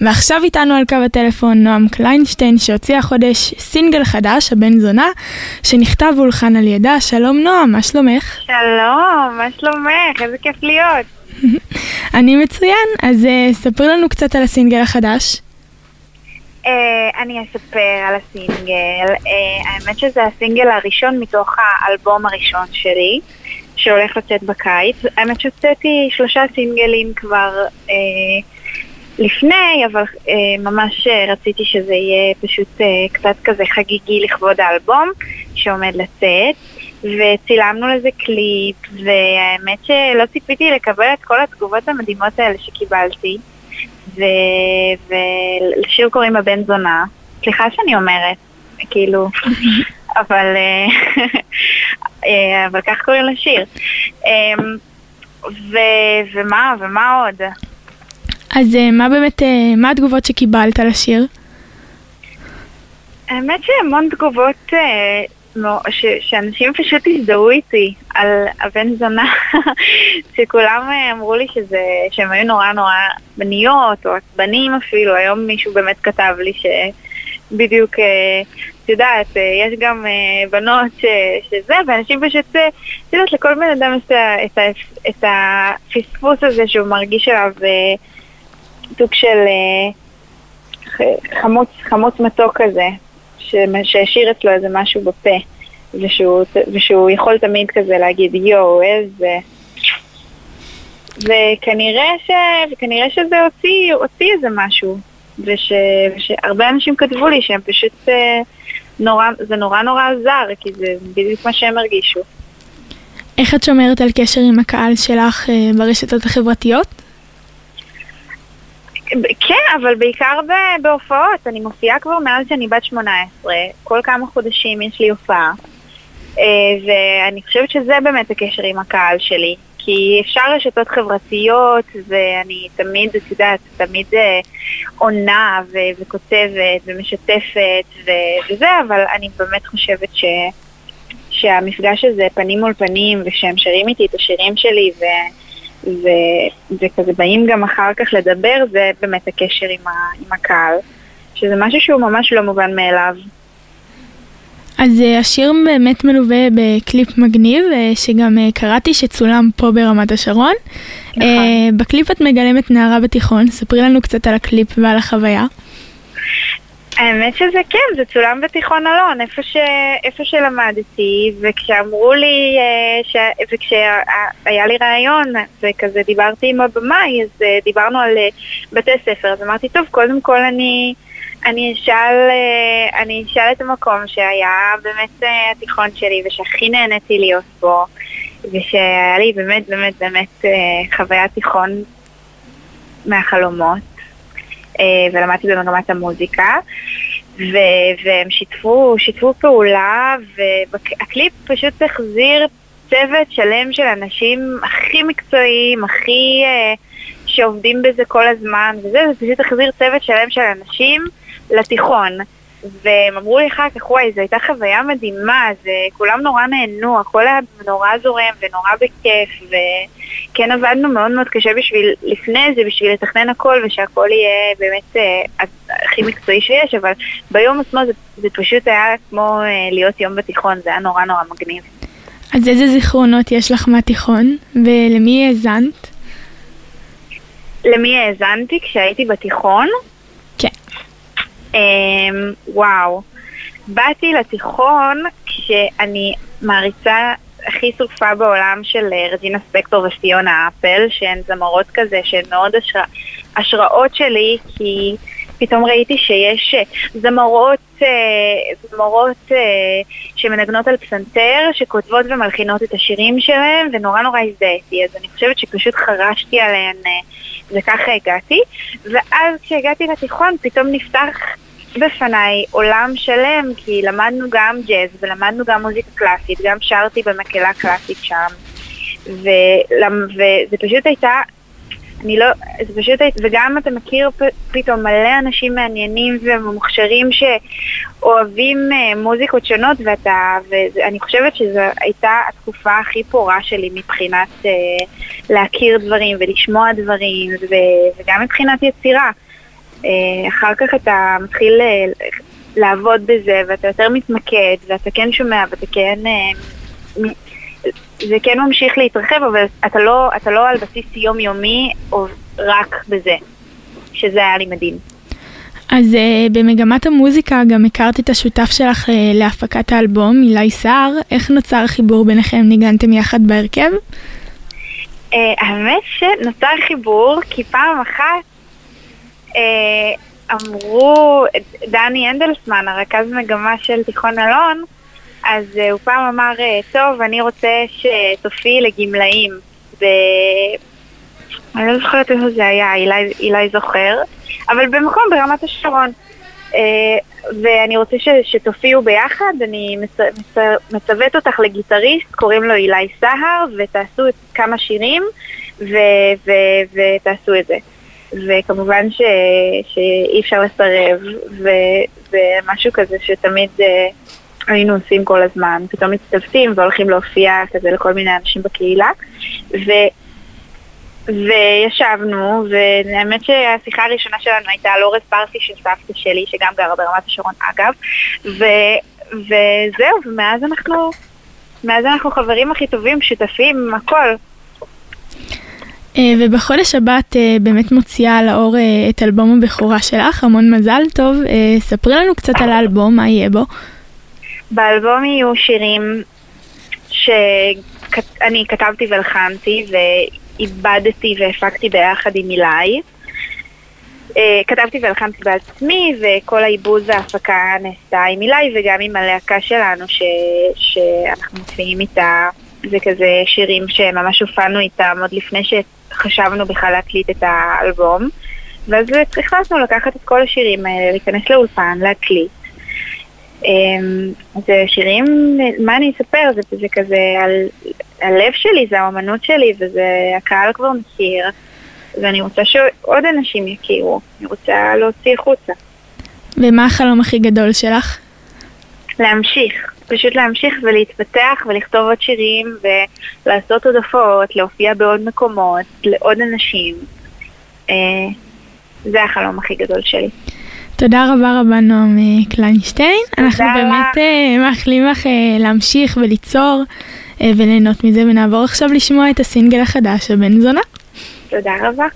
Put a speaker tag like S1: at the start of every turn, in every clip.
S1: ועכשיו איתנו על קו הטלפון נועם קליינשטיין שהוציאה חודש סינגל חדש, הבן זונה, שנכתב והולחן על ידה. שלום נועם, מה שלומך?
S2: שלום, מה שלומך? איזה כיף להיות.
S1: אני מצוין, אז uh, ספרי לנו קצת על הסינגל החדש.
S2: Uh, אני אספר על הסינגל. Uh, האמת שזה הסינגל הראשון מתוך האלבום הראשון שלי, שהולך לצאת בקיץ. האמת שהוצאתי שלושה סינגלים כבר... Uh, לפני, אבל אה, ממש אה, רציתי שזה יהיה פשוט אה, קצת כזה חגיגי לכבוד האלבום שעומד לצאת. וצילמנו לזה קליפ, והאמת שלא ציפיתי לקבל את כל התגובות המדהימות האלה שקיבלתי. ו... ולשיר קוראים הבן זונה. סליחה שאני אומרת, כאילו, אבל, אה, אה, אבל כך קוראים לשיר. אמ, ו... ומה, ומה עוד?
S1: אז uh, מה באמת, uh, מה התגובות שקיבלת על השיר?
S2: האמת שהמון תגובות uh, ש, שאנשים פשוט הזדהו איתי על הבן זונה, שכולם אמרו לי שזה, שהם היו נורא נורא בניות או עצבנים אפילו, היום מישהו באמת כתב לי שבדיוק, את יודעת, יש גם בנות ש, שזה, ואנשים פשוט, את יודעת, לכל בן אדם את, את, את הפספוס הזה שהוא מרגיש עליו סוג של אה, חמוץ, חמוץ מתוק כזה, שהשאיר אצלו איזה משהו בפה, ושהוא, ושהוא יכול תמיד כזה להגיד יואו, איזה... וכנראה, ש... וכנראה שזה הוציא, הוציא איזה משהו, וש... ושהרבה אנשים כתבו לי שהם פשוט אה, נורא, זה נורא נורא עזר, כי זה בדיוק מה שהם הרגישו.
S1: איך את שומרת על קשר עם הקהל שלך אה, ברשתות החברתיות?
S2: כן, אבל בעיקר בהופעות. אני מופיעה כבר מאז שאני בת 18. כל כמה חודשים יש לי הופעה. אה, ואני חושבת שזה באמת הקשר עם הקהל שלי. כי אפשר רשתות חברתיות, ואני תמיד, את יודעת, תמיד אה, עונה ו- וכותבת ומשתפת ו- וזה, אבל אני באמת חושבת ש... שהמפגש הזה פנים מול פנים, ושהם שרים איתי את השירים שלי, ו- ו, וכזה באים גם אחר כך לדבר, זה באמת הקשר עם, ה, עם הקהל, שזה משהו שהוא ממש לא מובן מאליו.
S1: אז uh, השיר באמת מלווה בקליפ מגניב, uh, שגם uh, קראתי שצולם פה ברמת השרון. נכון. בקליפ את מגלמת נערה בתיכון, ספרי לנו קצת על הקליפ ועל החוויה.
S2: האמת שזה כן, זה צולם בתיכון אלון, איפה, ש... איפה שלמדתי, וכשאמרו לי, אה, ש... וכשהיה לי רעיון, וכזה דיברתי עם הבמאי, אז אה, דיברנו על אה, בתי ספר, אז אמרתי, טוב, קודם כל אני, אני, אשאל, אני אשאל את המקום שהיה באמת התיכון שלי, ושהכי נהניתי להיות בו, ושהיה לי באמת באמת באמת חוויית תיכון מהחלומות. אה, ולמדתי במגמת המוזיקה, ו- והם שיתפו, שיתפו פעולה, והקליפ פשוט החזיר צוות שלם של אנשים הכי מקצועיים, הכי uh, שעובדים בזה כל הזמן, וזה, זה פשוט החזיר צוות שלם של אנשים לתיכון. והם אמרו לי אחר כך, וואי, זו הייתה חוויה מדהימה, זה, כולם נורא נהנו, הכל היה נורא זורם ונורא בכיף, וכן עבדנו מאוד מאוד קשה בשביל, לפני זה, בשביל לתכנן הכל, ושהכל יהיה באמת אה, הכי מקצועי שיש, אבל ביום עצמו זה, זה פשוט היה כמו אה, להיות יום בתיכון, זה היה נורא נורא מגניב.
S1: אז איזה זיכרונות יש לך מהתיכון, ולמי האזנת?
S2: למי האזנתי כשהייתי בתיכון? וואו. באתי לתיכון כשאני מעריצה הכי שרופה בעולם של אה, רג'ינה ספקטור ופיונה אפל, שהן זמרות כזה, שהן מאוד השרא, השראות שלי, כי פתאום ראיתי שיש אה, זמרות, אה, זמרות שמנגנות על פסנתר, שכותבות ומלחינות את השירים שלהן, ונורא נורא הזדהיתי, אז אני חושבת שפשוט חרשתי עליהן, וככה הגעתי. ואז כשהגעתי לתיכון פתאום נפתח בפניי עולם שלם, כי למדנו גם ג'אז ולמדנו גם מוזיקה קלאסית, גם שרתי במקהלה קלאסית שם, וזה פשוט הייתה, אני לא, זה פשוט הייתה, וגם אתה מכיר פתאום מלא אנשים מעניינים ומוכשרים שאוהבים אה, מוזיקות שונות, ואתה, ואני חושבת שזו הייתה התקופה הכי פורה שלי מבחינת uh, להכיר דברים ולשמוע דברים, וגם מבחינת יצירה. אחר כך אתה מתחיל לעבוד בזה, ואתה יותר מתמקד, ואתה כן שומע, ואתה כן... זה כן ממשיך להתרחב, אבל אתה לא, אתה לא על בסיס יומיומי או רק בזה, שזה היה לי מדהים.
S1: אז uh, במגמת המוזיקה גם הכרת את השותף שלך uh, להפקת האלבום, אילי סער. איך נוצר החיבור ביניכם? ניגנתם יחד בהרכב?
S2: Uh, האמת שנוצר חיבור כי פעם אחת אמרו, דני אנדלסמן, הרכז מגמה של תיכון אלון, אז uh, הוא פעם אמר, טוב, אני רוצה שתופיעי לגמלאים. ו... אני לא זוכרת איפה זה היה, אילי, אילי זוכר. אבל במקום ברמת השרון. אה, ואני רוצה ש, שתופיעו ביחד, אני מצוות אותך לגיטריסט, קוראים לו אילי סהר, ותעשו כמה שירים, ו, ו, ותעשו את זה. וכמובן ש, שאי אפשר לסרב, ו, ומשהו כזה שתמיד אה, היינו עושים כל הזמן. פתאום מצטוותים והולכים להופיע כזה לכל מיני אנשים בקהילה. ו... וישבנו, והאמת שהשיחה הראשונה שלנו הייתה על אורז פרסי של סבתא שלי, שגם גרה ברמת השרון אגב, ו, וזהו, ומאז אנחנו, מאז אנחנו חברים הכי טובים, שותפים, הכל.
S1: אה, ובחודש הבא את אה, באמת מוציאה לאור אה, את אלבום הבכורה שלך, המון מזל טוב. ספרי לנו קצת על האלבום, מה יהיה בו.
S2: באלבום יהיו שירים שאני כתבתי והלחנתי, איבדתי והפקתי ביחד עם. Uh, כתבתי והלחמתי בעצמי, וכל העיבוד וההפקה נעשתה עם אילי וגם עם הלהקה שלנו ש, שאנחנו מופיעים איתה. זה כזה שירים שממש הופענו איתם עוד לפני שחשבנו בכלל להקליט את האלבום. ואז החלטנו לקחת את כל השירים האלה, להיכנס לאולפן, להקליט. אמ, זה שירים, מה אני אספר? זה, זה כזה על הלב שלי, זה האמנות שלי, וזה הקהל כבר מכיר, ואני רוצה שעוד אנשים יכירו, אני רוצה להוציא החוצה.
S1: ומה החלום הכי גדול שלך?
S2: להמשיך, פשוט להמשיך ולהתפתח ולכתוב עוד שירים ולעשות עוד הופעות, להופיע בעוד מקומות, לעוד אנשים. אה, זה החלום הכי גדול שלי.
S1: תודה רבה רבה נועם אה, קליינשטיין. אנחנו באמת uh, מאחלים לך uh, להמשיך וליצור וליהנות מזה, ונעבור עכשיו לשמוע את הסינגל החדש, הבן זונה.
S2: תודה רבה.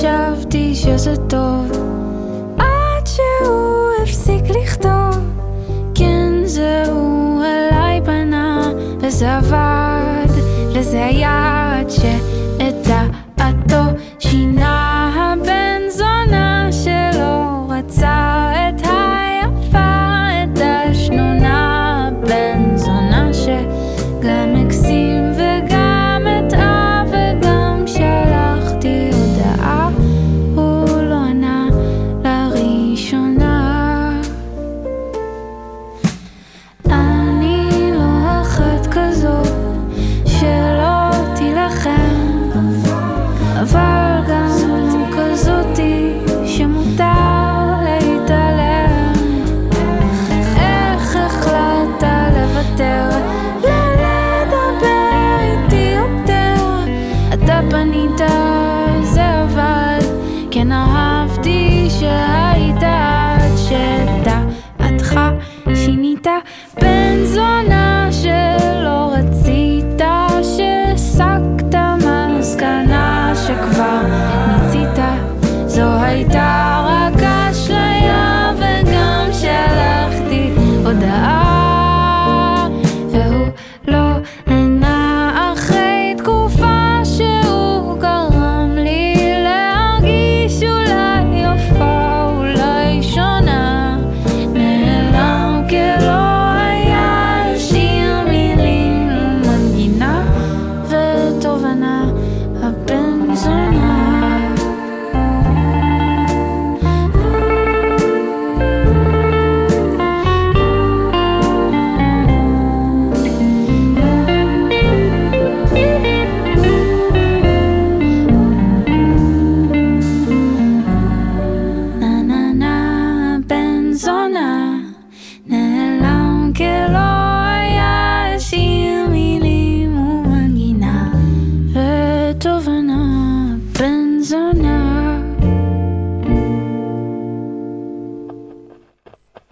S3: חשבתי שזה טוב. עד שהוא הפסיק לכתוב. כן זהו אליי פנה וזה עבד. לזה היעד שאדע куда